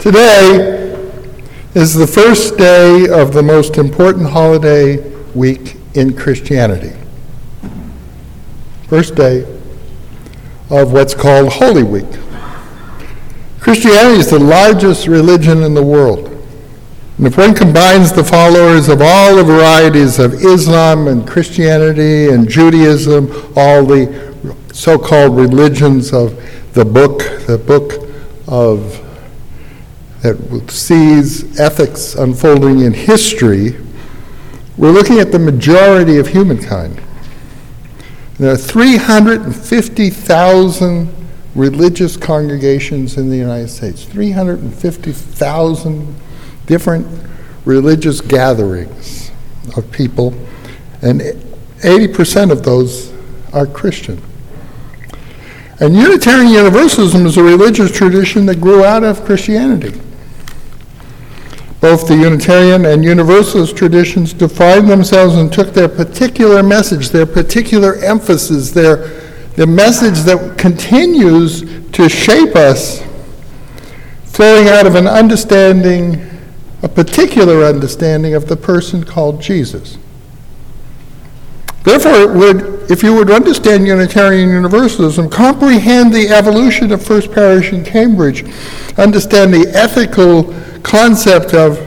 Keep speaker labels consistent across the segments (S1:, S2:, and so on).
S1: Today is the first day of the most important holiday week in Christianity. First day of what's called Holy Week. Christianity is the largest religion in the world. And if one combines the followers of all the varieties of Islam and Christianity and Judaism, all the so-called religions of the book, the book of that sees ethics unfolding in history, we're looking at the majority of humankind. There are 350,000 religious congregations in the United States, 350,000 different religious gatherings of people, and 80% of those are Christian. And Unitarian Universalism is a religious tradition that grew out of Christianity. Both the Unitarian and Universalist traditions defined themselves and took their particular message, their particular emphasis, their, the message that continues to shape us, flowing out of an understanding, a particular understanding of the person called Jesus. Therefore, would, if you would understand Unitarian Universalism, comprehend the evolution of First Parish in Cambridge, understand the ethical concept of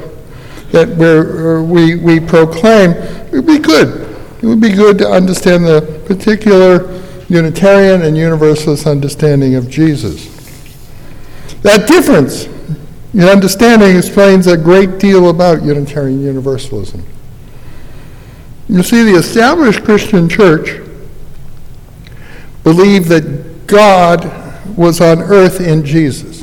S1: that uh, we we proclaim, it would be good. It would be good to understand the particular Unitarian and Universalist understanding of Jesus. That difference in understanding explains a great deal about Unitarian Universalism. You see, the established Christian church believed that God was on earth in Jesus.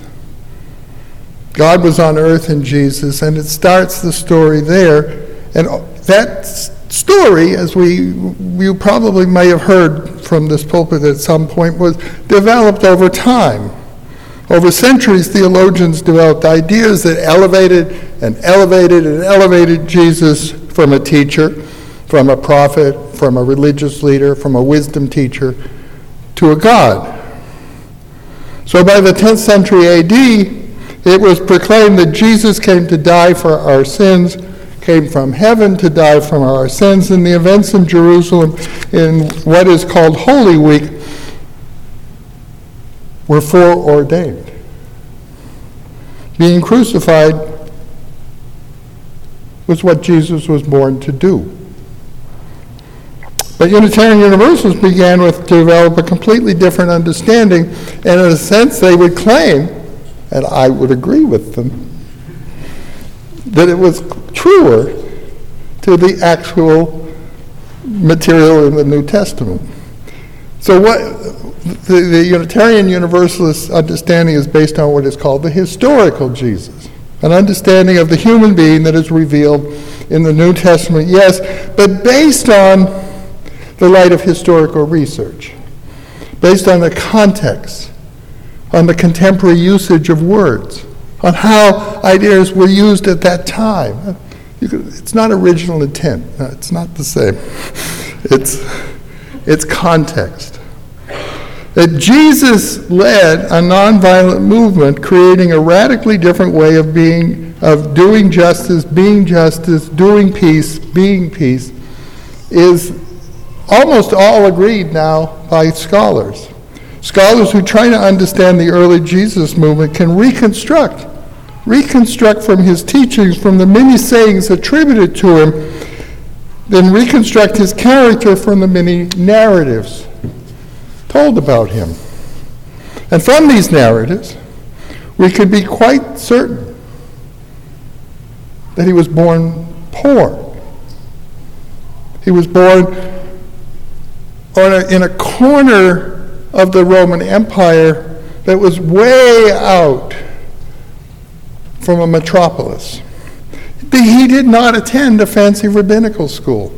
S1: God was on earth in Jesus, and it starts the story there. And that story, as we you probably may have heard from this pulpit at some point, was developed over time. Over centuries, theologians developed ideas that elevated and elevated and elevated Jesus from a teacher, from a prophet, from a religious leader, from a wisdom teacher, to a God. So by the 10th century AD, it was proclaimed that Jesus came to die for our sins, came from heaven to die for our sins, and the events in Jerusalem in what is called Holy Week were foreordained. Being crucified was what Jesus was born to do. But Unitarian Universalists began with to develop a completely different understanding, and in a sense, they would claim and I would agree with them, that it was truer to the actual material in the New Testament. So what the, the Unitarian Universalist understanding is based on what is called the historical Jesus, an understanding of the human being that is revealed in the New Testament, yes, but based on the light of historical research, based on the context on the contemporary usage of words, on how ideas were used at that time. Could, it's not original intent. No, it's not the same. It's, it's context. That Jesus led a nonviolent movement creating a radically different way of being, of doing justice, being justice, doing peace, being peace, is almost all agreed now by scholars. Scholars who try to understand the early Jesus movement can reconstruct, reconstruct from his teachings, from the many sayings attributed to him, then reconstruct his character from the many narratives told about him. And from these narratives, we could be quite certain that he was born poor. He was born a, in a corner of the Roman Empire that was way out from a metropolis. He did not attend a fancy rabbinical school.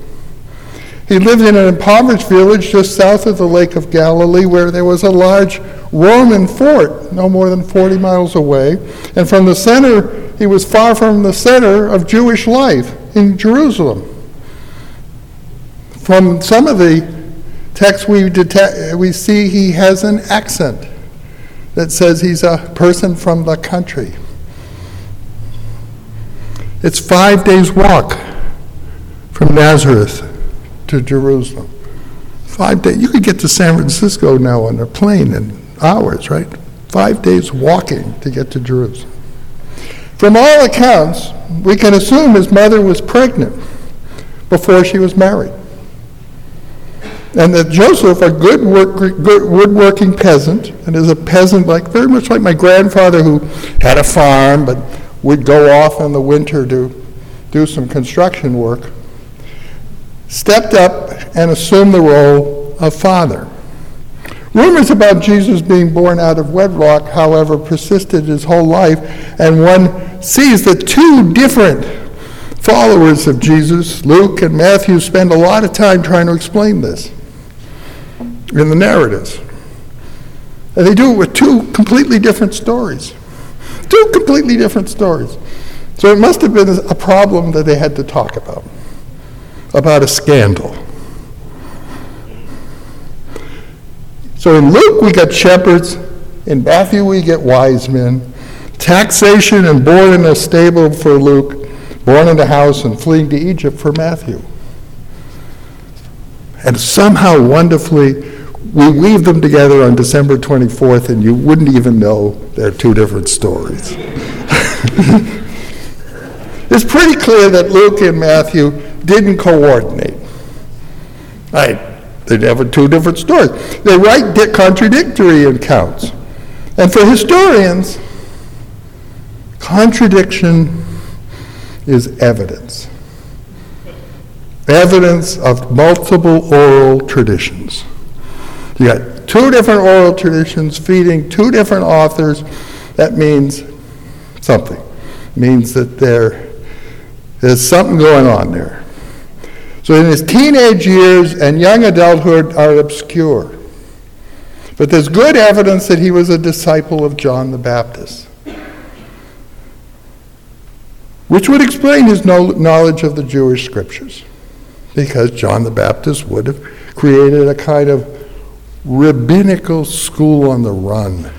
S1: He lived in an impoverished village just south of the Lake of Galilee where there was a large Roman fort no more than 40 miles away. And from the center, he was far from the center of Jewish life in Jerusalem. From some of the text we, detect, we see he has an accent that says he's a person from the country. It's five days' walk from Nazareth to Jerusalem. Five days. You could get to San Francisco now on a plane in hours, right? Five days walking to get to Jerusalem. From all accounts, we can assume his mother was pregnant before she was married. And that Joseph, a good, work, good woodworking peasant, and is a peasant like very much like my grandfather who had a farm but would go off in the winter to do some construction work, stepped up and assumed the role of father. Rumors about Jesus being born out of wedlock, however, persisted his whole life, and one sees that two different followers of Jesus, Luke and Matthew, spend a lot of time trying to explain this in the narratives. And they do it with two completely different stories. Two completely different stories. So it must have been a problem that they had to talk about, about a scandal. So in Luke, we got shepherds. In Matthew, we get wise men. Taxation and born in a stable for Luke, born in a house and fleeing to Egypt for Matthew. And somehow, wonderfully, we weave them together on December 24th, and you wouldn't even know they're two different stories. it's pretty clear that Luke and Matthew didn't coordinate. Right? They have two different stories. They write contradictory accounts. And for historians, contradiction is evidence. Evidence of multiple oral traditions. You got two different oral traditions feeding two different authors. That means something. It means that there is something going on there. So in his teenage years and young adulthood are obscure. But there's good evidence that he was a disciple of John the Baptist, which would explain his knowledge of the Jewish scriptures, because John the Baptist would have created a kind of rabbinical school on the run.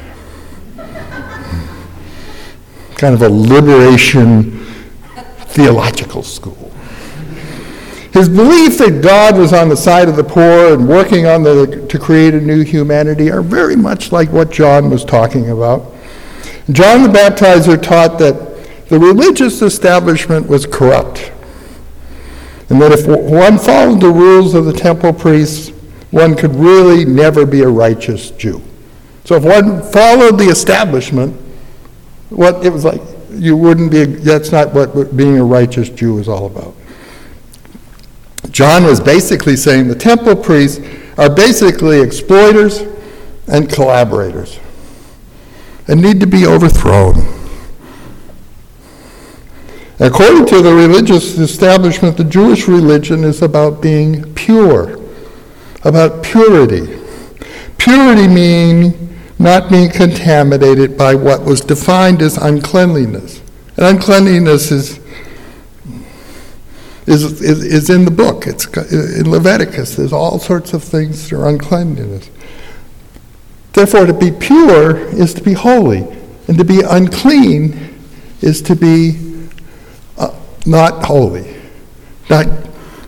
S1: Kind of a liberation theological school. His belief that God was on the side of the poor and working on the, to create a new humanity are very much like what John was talking about. John the Baptizer taught that the religious establishment was corrupt, and that if one followed the rules of the temple priests, one could really never be a righteous Jew. So if one followed the establishment, what it was like, you wouldn't be, that's not what being a righteous Jew is all about. John was basically saying the temple priests are basically exploiters and collaborators and need to be overthrown. According to the religious establishment, the Jewish religion is about being pure about purity. Purity meaning not being contaminated by what was defined as uncleanliness. And uncleanliness is, is, is, is in the book. It's in Leviticus. There's all sorts of things that are uncleanliness. Therefore, to be pure is to be holy, and to be unclean is to be uh, not holy. Not,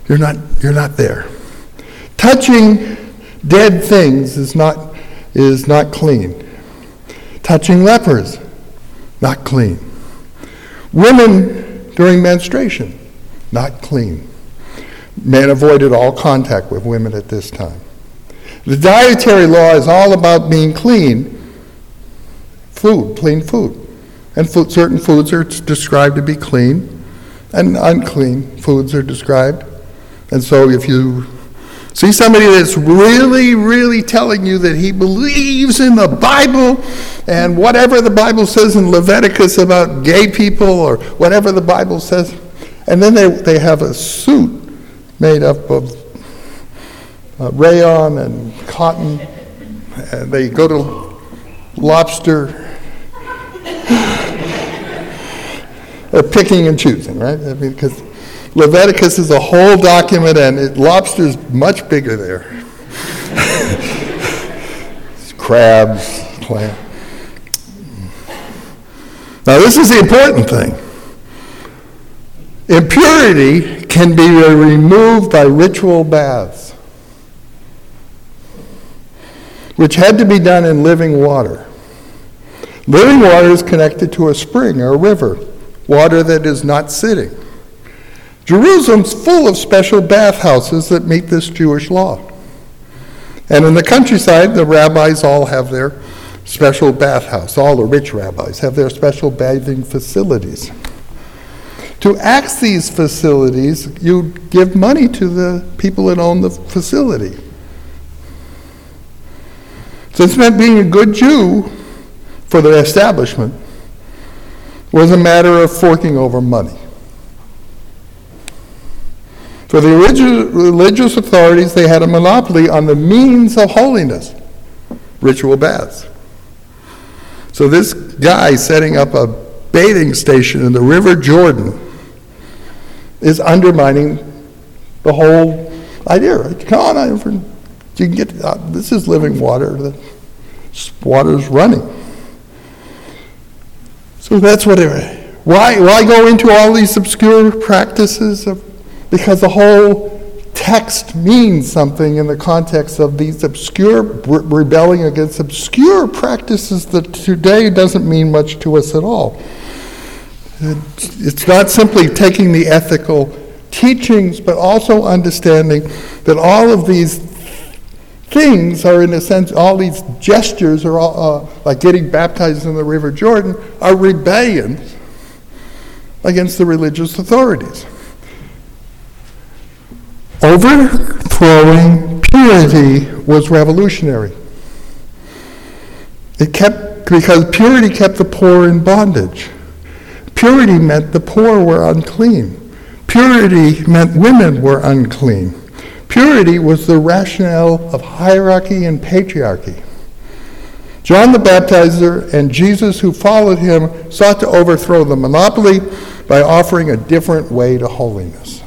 S1: you're, not, you're not there. Touching dead things is not, is not clean. Touching lepers, not clean. Women during menstruation, not clean. Men avoided all contact with women at this time. The dietary law is all about being clean. Food, clean food. And food, certain foods are described to be clean, and unclean foods are described. And so if you See somebody that's really, really telling you that he believes in the Bible and whatever the Bible says in Leviticus about gay people or whatever the Bible says. And then they, they have a suit made up of uh, rayon and cotton. And they go to lobster. They're picking and choosing, right? I mean, because Leviticus is a whole document, and it, lobster's much bigger there. Crabs, clam. Now, this is the important thing. Impurity can be removed by ritual baths, which had to be done in living water. Living water is connected to a spring or a river, water that is not sitting. Jerusalem's full of special bathhouses that meet this Jewish law. And in the countryside, the rabbis all have their special bathhouse. All the rich rabbis have their special bathing facilities. To access these facilities, you give money to the people that own the facility. So it's meant being a good Jew for the establishment was a matter of forking over money. For the religious authorities, they had a monopoly on the means of holiness, ritual baths. So this guy setting up a bathing station in the River Jordan is undermining the whole idea. Come on, you can get uh, this is living water. The water's running. So that's what it. Why why go into all these obscure practices of because the whole text means something in the context of these obscure re- rebelling against obscure practices that today doesn't mean much to us at all. It's not simply taking the ethical teachings, but also understanding that all of these things are, in a sense, all these gestures are all, uh, like getting baptized in the River Jordan, are rebellions against the religious authorities. Overthrowing purity was revolutionary. It kept, because purity kept the poor in bondage. Purity meant the poor were unclean. Purity meant women were unclean. Purity was the rationale of hierarchy and patriarchy. John the Baptizer and Jesus who followed him sought to overthrow the monopoly by offering a different way to holiness.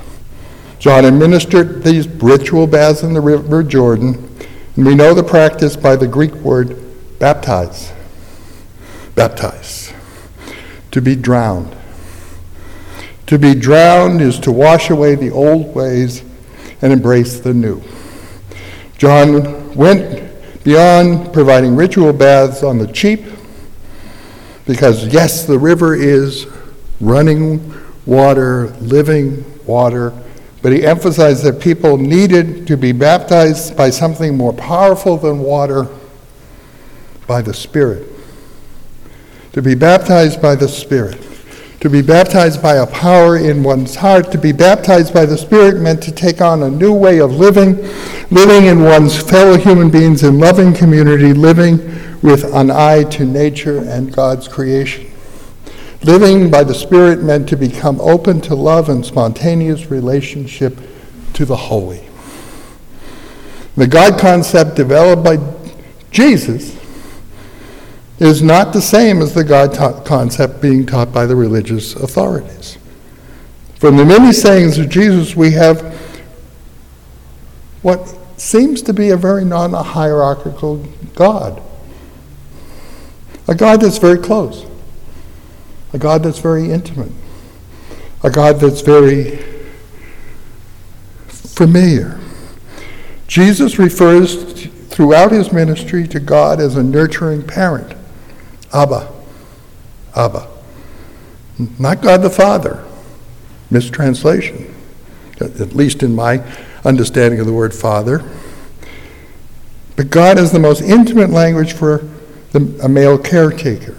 S1: John administered these ritual baths in the River Jordan, and we know the practice by the Greek word baptize. Baptize. To be drowned. To be drowned is to wash away the old ways and embrace the new. John went beyond providing ritual baths on the cheap because, yes, the river is running water, living water but he emphasized that people needed to be baptized by something more powerful than water, by the Spirit. To be baptized by the Spirit. To be baptized by a power in one's heart. To be baptized by the Spirit meant to take on a new way of living, living in one's fellow human beings in loving community, living with an eye to nature and God's creation. Living by the Spirit meant to become open to love and spontaneous relationship to the holy. The God concept developed by Jesus is not the same as the God ta- concept being taught by the religious authorities. From the many sayings of Jesus, we have what seems to be a very non hierarchical God, a God that's very close a God that's very intimate, a God that's very familiar. Jesus refers throughout his ministry to God as a nurturing parent. Abba. Abba. Not God the Father. Mistranslation, at least in my understanding of the word Father. But God is the most intimate language for the, a male caretaker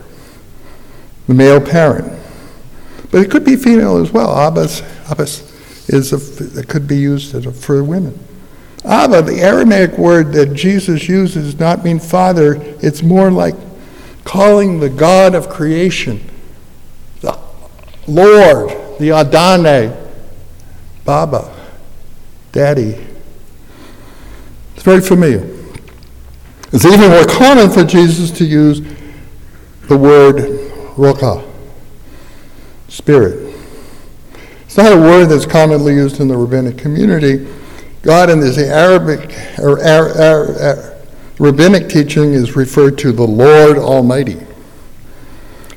S1: the male parent. But it could be female as well. Abbas, Abbas is a, it could be used a, for women. Abba, the Aramaic word that Jesus uses, does not mean father. It's more like calling the God of creation, the Lord, the Adonai, Baba, Daddy. It's very familiar. It's even more common for Jesus to use the word Ruach, spirit. It's not a word that's commonly used in the rabbinic community. God in this Arabic or Ar- Ar- Ar- rabbinic teaching is referred to the Lord Almighty.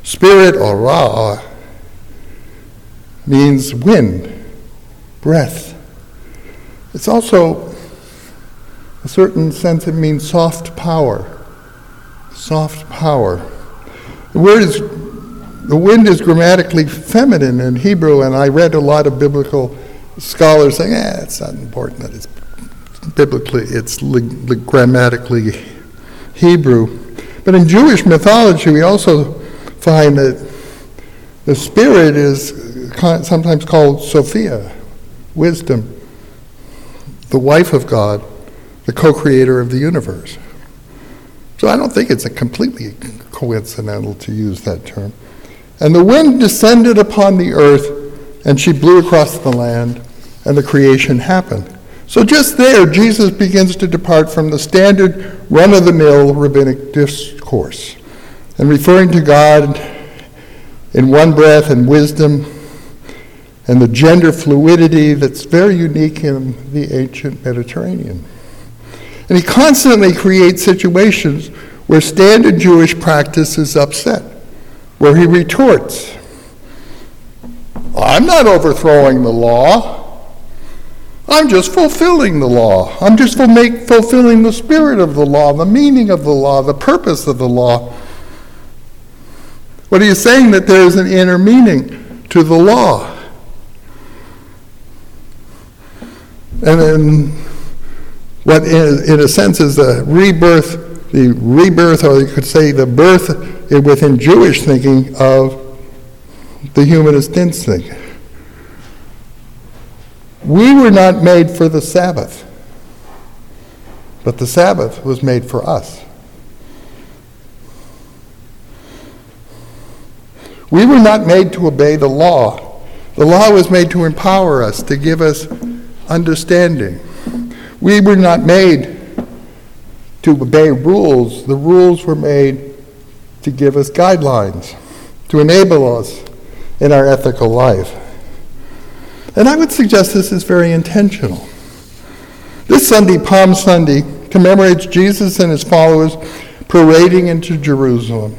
S1: Spirit or Ra means wind, breath. It's also, a certain sense, it means soft power. Soft power. The word is, the wind is grammatically feminine in Hebrew, and I read a lot of biblical scholars saying, eh, it's not important that it's biblically, it's grammatically Hebrew. But in Jewish mythology, we also find that the spirit is sometimes called Sophia, wisdom, the wife of God, the co creator of the universe. So I don't think it's a completely coincidental to use that term. And the wind descended upon the earth, and she blew across the land, and the creation happened. So just there, Jesus begins to depart from the standard run of the mill rabbinic discourse and referring to God in one breath and wisdom and the gender fluidity that's very unique in the ancient Mediterranean. And he constantly creates situations where standard Jewish practice is upset, where he retorts, I'm not overthrowing the law. I'm just fulfilling the law. I'm just fulfilling the spirit of the law, the meaning of the law, the purpose of the law. What are you saying? That there is an inner meaning to the law. And then, what in, in a sense is the rebirth, the rebirth, or you could say the birth eh, within Jewish thinking of the humanist instinct. We were not made for the Sabbath, but the Sabbath was made for us. We were not made to obey the law. The law was made to empower us, to give us understanding. We were not made to obey rules. The rules were made to give us guidelines, to enable us in our ethical life. And I would suggest this is very intentional. This Sunday, Palm Sunday, commemorates Jesus and his followers parading into Jerusalem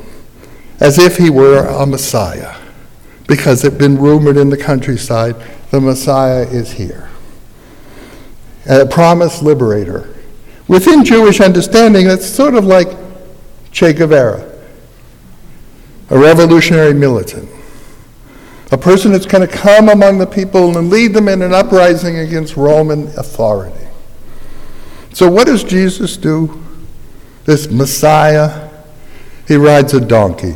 S1: as if he were a Messiah, because it had been rumored in the countryside the Messiah is here. A promised liberator. Within Jewish understanding, that's sort of like Che Guevara, a revolutionary militant a person that's going to come among the people and lead them in an uprising against Roman authority. So, what does Jesus do? This Messiah, he rides a donkey.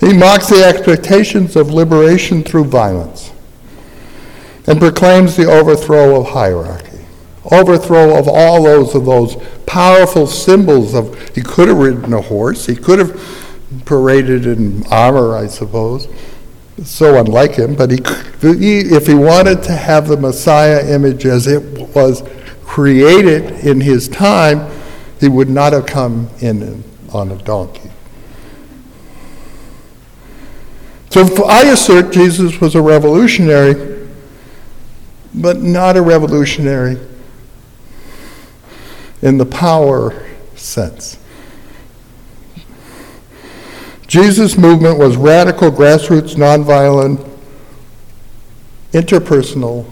S1: He mocks the expectations of liberation through violence and proclaims the overthrow of hierarchy, overthrow of all those of those powerful symbols of he could have ridden a horse, he could have paraded in armor, I suppose so unlike him, but he, if he wanted to have the Messiah image as it was created in his time, he would not have come in on a donkey. So I assert Jesus was a revolutionary, but not a revolutionary in the power sense. Jesus' movement was radical, grassroots, nonviolent, interpersonal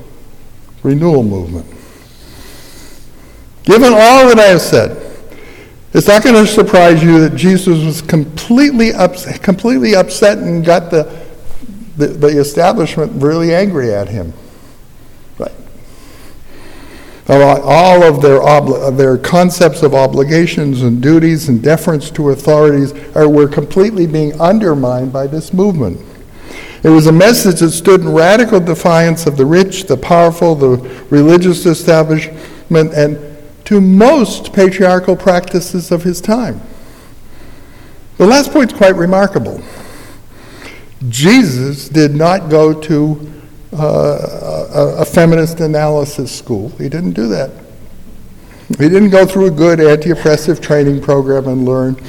S1: renewal movement. Given all that I have said, it's not going to surprise you that Jesus was completely upset, completely upset and got the, the, the establishment really angry at him all of their, obli- uh, their concepts of obligations and duties and deference to authorities are, were completely being undermined by this movement. It was a message that stood in radical defiance of the rich, the powerful, the religious establishment, and to most patriarchal practices of his time. The last point is quite remarkable. Jesus did not go to uh, a, a feminist analysis school. He didn't do that. He didn't go through a good anti oppressive training program and learn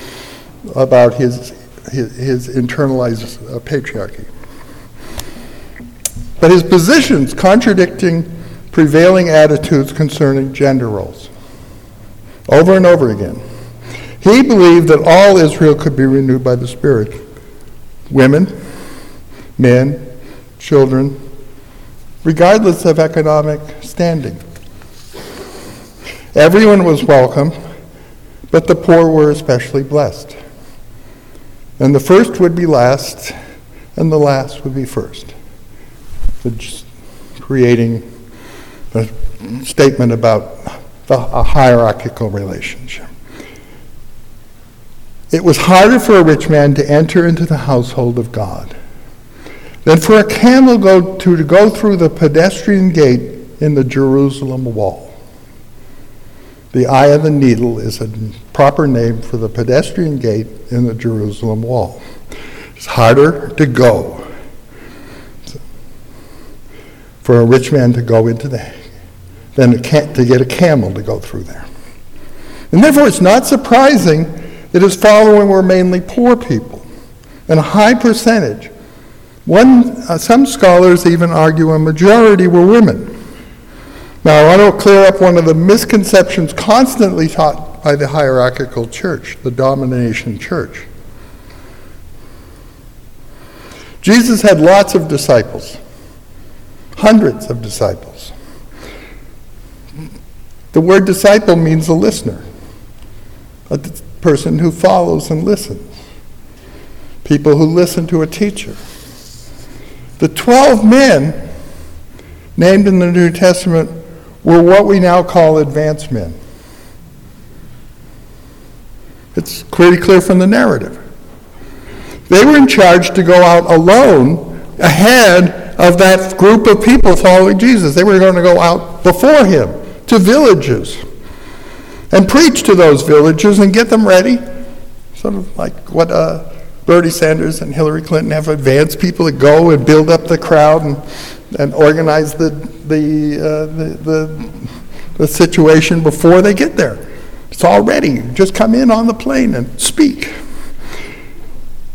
S1: about his, his, his internalized uh, patriarchy. But his positions contradicting prevailing attitudes concerning gender roles over and over again. He believed that all Israel could be renewed by the Spirit women, men, children, regardless of economic standing. Everyone was welcome, but the poor were especially blessed. And the first would be last, and the last would be first. Just Creating a statement about a hierarchical relationship. It was harder for a rich man to enter into the household of God than for a camel go to, to go through the pedestrian gate in the Jerusalem wall. The eye of the needle is a proper name for the pedestrian gate in the Jerusalem wall. It's harder to go for a rich man to go into that than to get a camel to go through there. And therefore, it's not surprising that his following were mainly poor people, and a high percentage. One, uh, some scholars even argue a majority were women. Now, I want to clear up one of the misconceptions constantly taught by the hierarchical church, the domination church. Jesus had lots of disciples, hundreds of disciples. The word disciple means a listener, a person who follows and listens, people who listen to a teacher. The 12 men named in the New Testament were what we now call advanced men. It's pretty clear from the narrative. They were in charge to go out alone ahead of that group of people following Jesus. They were going to go out before him to villages and preach to those villages and get them ready. Sort of like what uh, Bernie Sanders and Hillary Clinton have advanced people to go and build up the crowd and, and organize the, the, uh, the, the, the situation before they get there. It's all ready. Just come in on the plane and speak.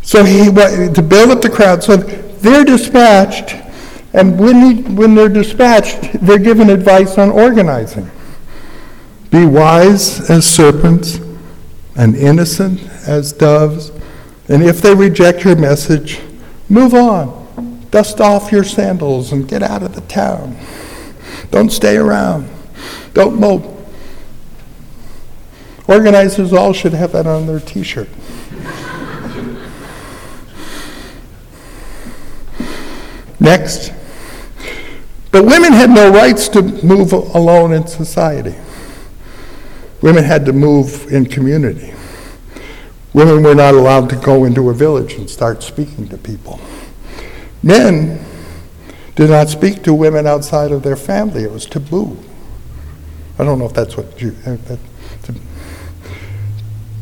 S1: So he to build up the crowd. So they're dispatched and when, he, when they're dispatched, they're given advice on organizing. Be wise as serpents and innocent as doves. And if they reject your message, move on. Dust off your sandals and get out of the town. Don't stay around. Don't mope. Organizers all should have that on their t shirt. Next. But women had no rights to move alone in society. Women had to move in community. Women were not allowed to go into a village and start speaking to people. Men did not speak to women outside of their family. It was taboo. I don't know if that's what you. Uh,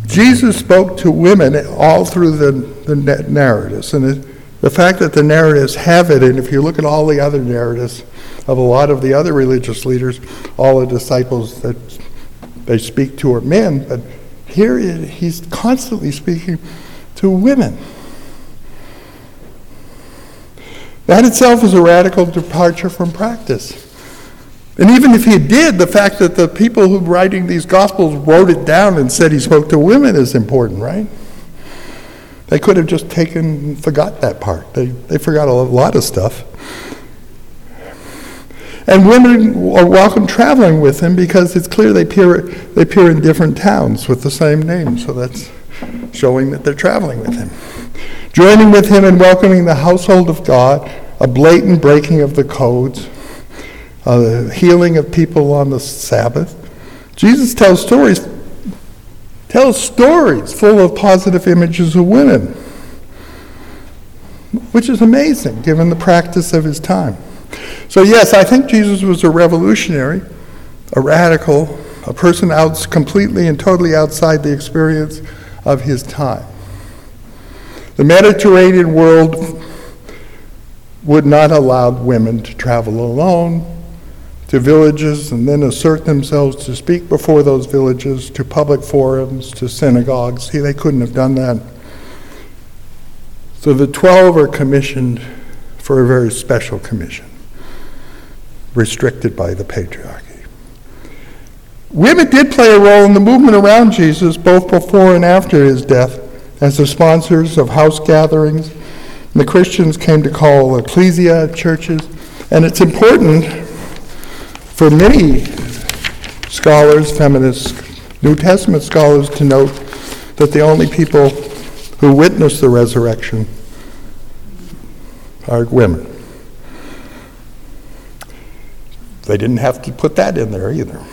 S1: Jesus spoke to women all through the, the narratives. And it, the fact that the narratives have it, and if you look at all the other narratives, of a lot of the other religious leaders, all the disciples that they speak to are men, but here he's constantly speaking to women. That itself is a radical departure from practice. And even if he did, the fact that the people who writing these gospels wrote it down and said he spoke to women is important, right? They could have just taken, forgot that part. They, they forgot a lot of stuff. And women are welcome traveling with him because it's clear they appear, they appear in different towns with the same name. So that's showing that they're traveling with him. Joining with him in welcoming the household of God, a blatant breaking of the codes, uh, healing of people on the Sabbath. Jesus tells stories, tells stories full of positive images of women, which is amazing given the practice of his time. So, yes, I think Jesus was a revolutionary, a radical, a person out completely and totally outside the experience of his time. The Mediterranean world would not allow women to travel alone to villages and then assert themselves to speak before those villages, to public forums, to synagogues. See, they couldn't have done that. So the 12 are commissioned for a very special commission restricted by the patriarchy. Women did play a role in the movement around Jesus, both before and after his death, as the sponsors of house gatherings the Christians came to call ecclesia churches. And it's important for many scholars, feminist New Testament scholars, to note that the only people who witnessed the resurrection are women. They didn't have to put that in there either.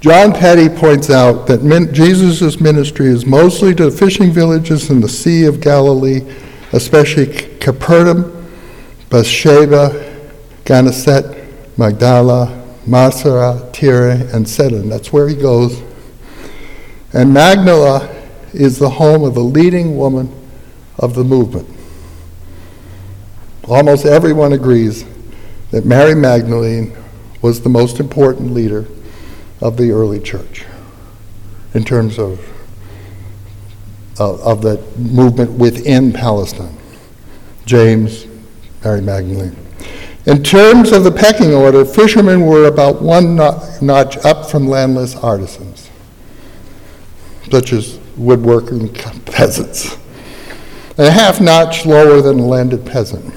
S1: John Petty points out that Jesus' ministry is mostly to fishing villages in the Sea of Galilee, especially Capernaum, Bethsaida, Gennesaret, Magdala, Masara, Tyre, and Sidon. That's where he goes. And Magdala is the home of the leading woman of the movement. Almost everyone agrees that Mary Magdalene was the most important leader of the early church in terms of, uh, of, of the movement within Palestine. James, Mary Magdalene. In terms of the pecking order, fishermen were about one notch up from landless artisans, such as woodworking peasants, and a half notch lower than a landed peasant.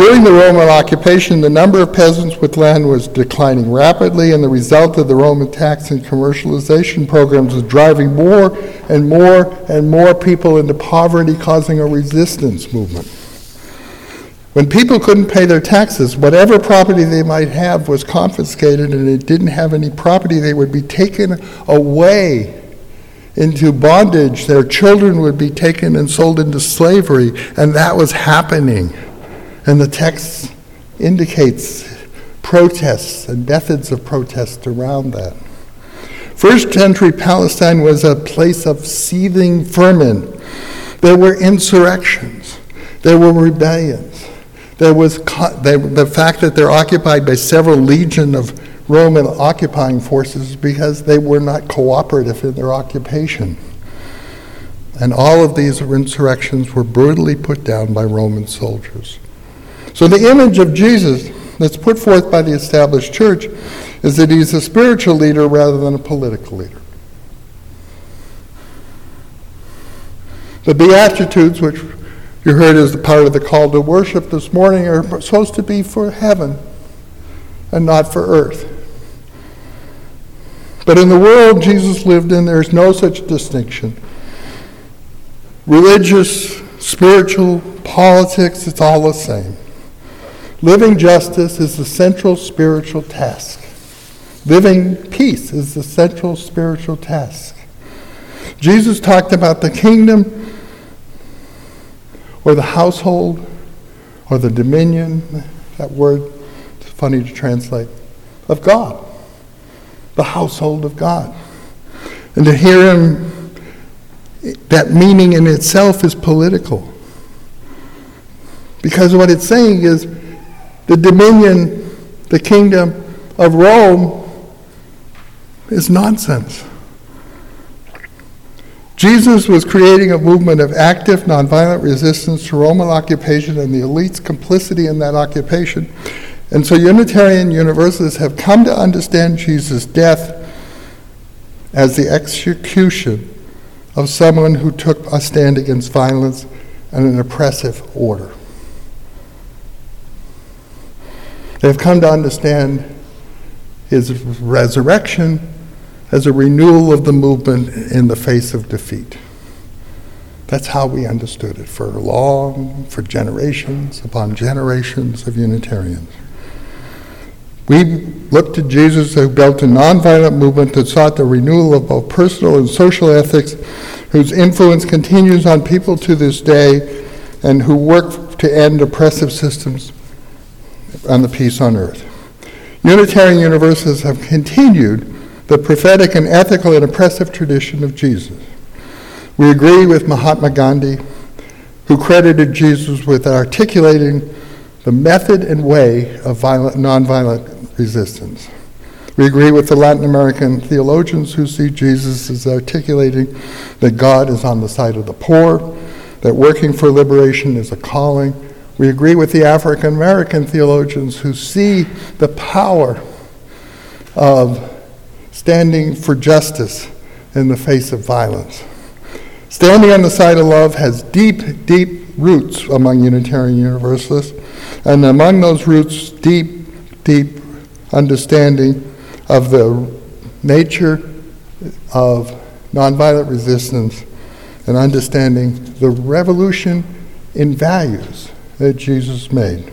S1: During the Roman occupation, the number of peasants with land was declining rapidly, and the result of the Roman tax and commercialization programs was driving more and more and more people into poverty, causing a resistance movement. When people couldn't pay their taxes, whatever property they might have was confiscated, and it didn't have any property, they would be taken away into bondage. Their children would be taken and sold into slavery, and that was happening. And the text indicates protests and methods of protest around that. First century Palestine was a place of seething ferment. There were insurrections, there were rebellions, there was they, the fact that they're occupied by several legion of Roman occupying forces because they were not cooperative in their occupation. And all of these insurrections were brutally put down by Roman soldiers. So the image of Jesus that's put forth by the established church is that he's a spiritual leader rather than a political leader. The Beatitudes, which you heard as part of the call to worship this morning, are supposed to be for heaven and not for earth. But in the world Jesus lived in, there's no such distinction. Religious, spiritual, politics, it's all the same. Living justice is the central spiritual task. Living peace is the central spiritual task. Jesus talked about the kingdom or the household or the dominion, that word is funny to translate, of God, the household of God. And to hear him, that meaning in itself is political. Because what it's saying is, the dominion, the kingdom of Rome is nonsense. Jesus was creating a movement of active, nonviolent resistance to Roman occupation and the elite's complicity in that occupation. And so Unitarian Universalists have come to understand Jesus' death as the execution of someone who took a stand against violence and an oppressive order. They've come to understand his resurrection as a renewal of the movement in the face of defeat. That's how we understood it for long, for generations upon generations of Unitarians. We looked to Jesus who built a nonviolent movement that sought the renewal of both personal and social ethics, whose influence continues on people to this day, and who work to end oppressive systems and the peace on earth. Unitarian Universalists have continued the prophetic and ethical and oppressive tradition of Jesus. We agree with Mahatma Gandhi, who credited Jesus with articulating the method and way of violent, nonviolent resistance. We agree with the Latin American theologians who see Jesus as articulating that God is on the side of the poor, that working for liberation is a calling, we agree with the African American theologians who see the power of standing for justice in the face of violence. Standing on the side of love has deep, deep roots among Unitarian Universalists, and among those roots, deep, deep understanding of the nature of nonviolent resistance and understanding the revolution in values that Jesus made.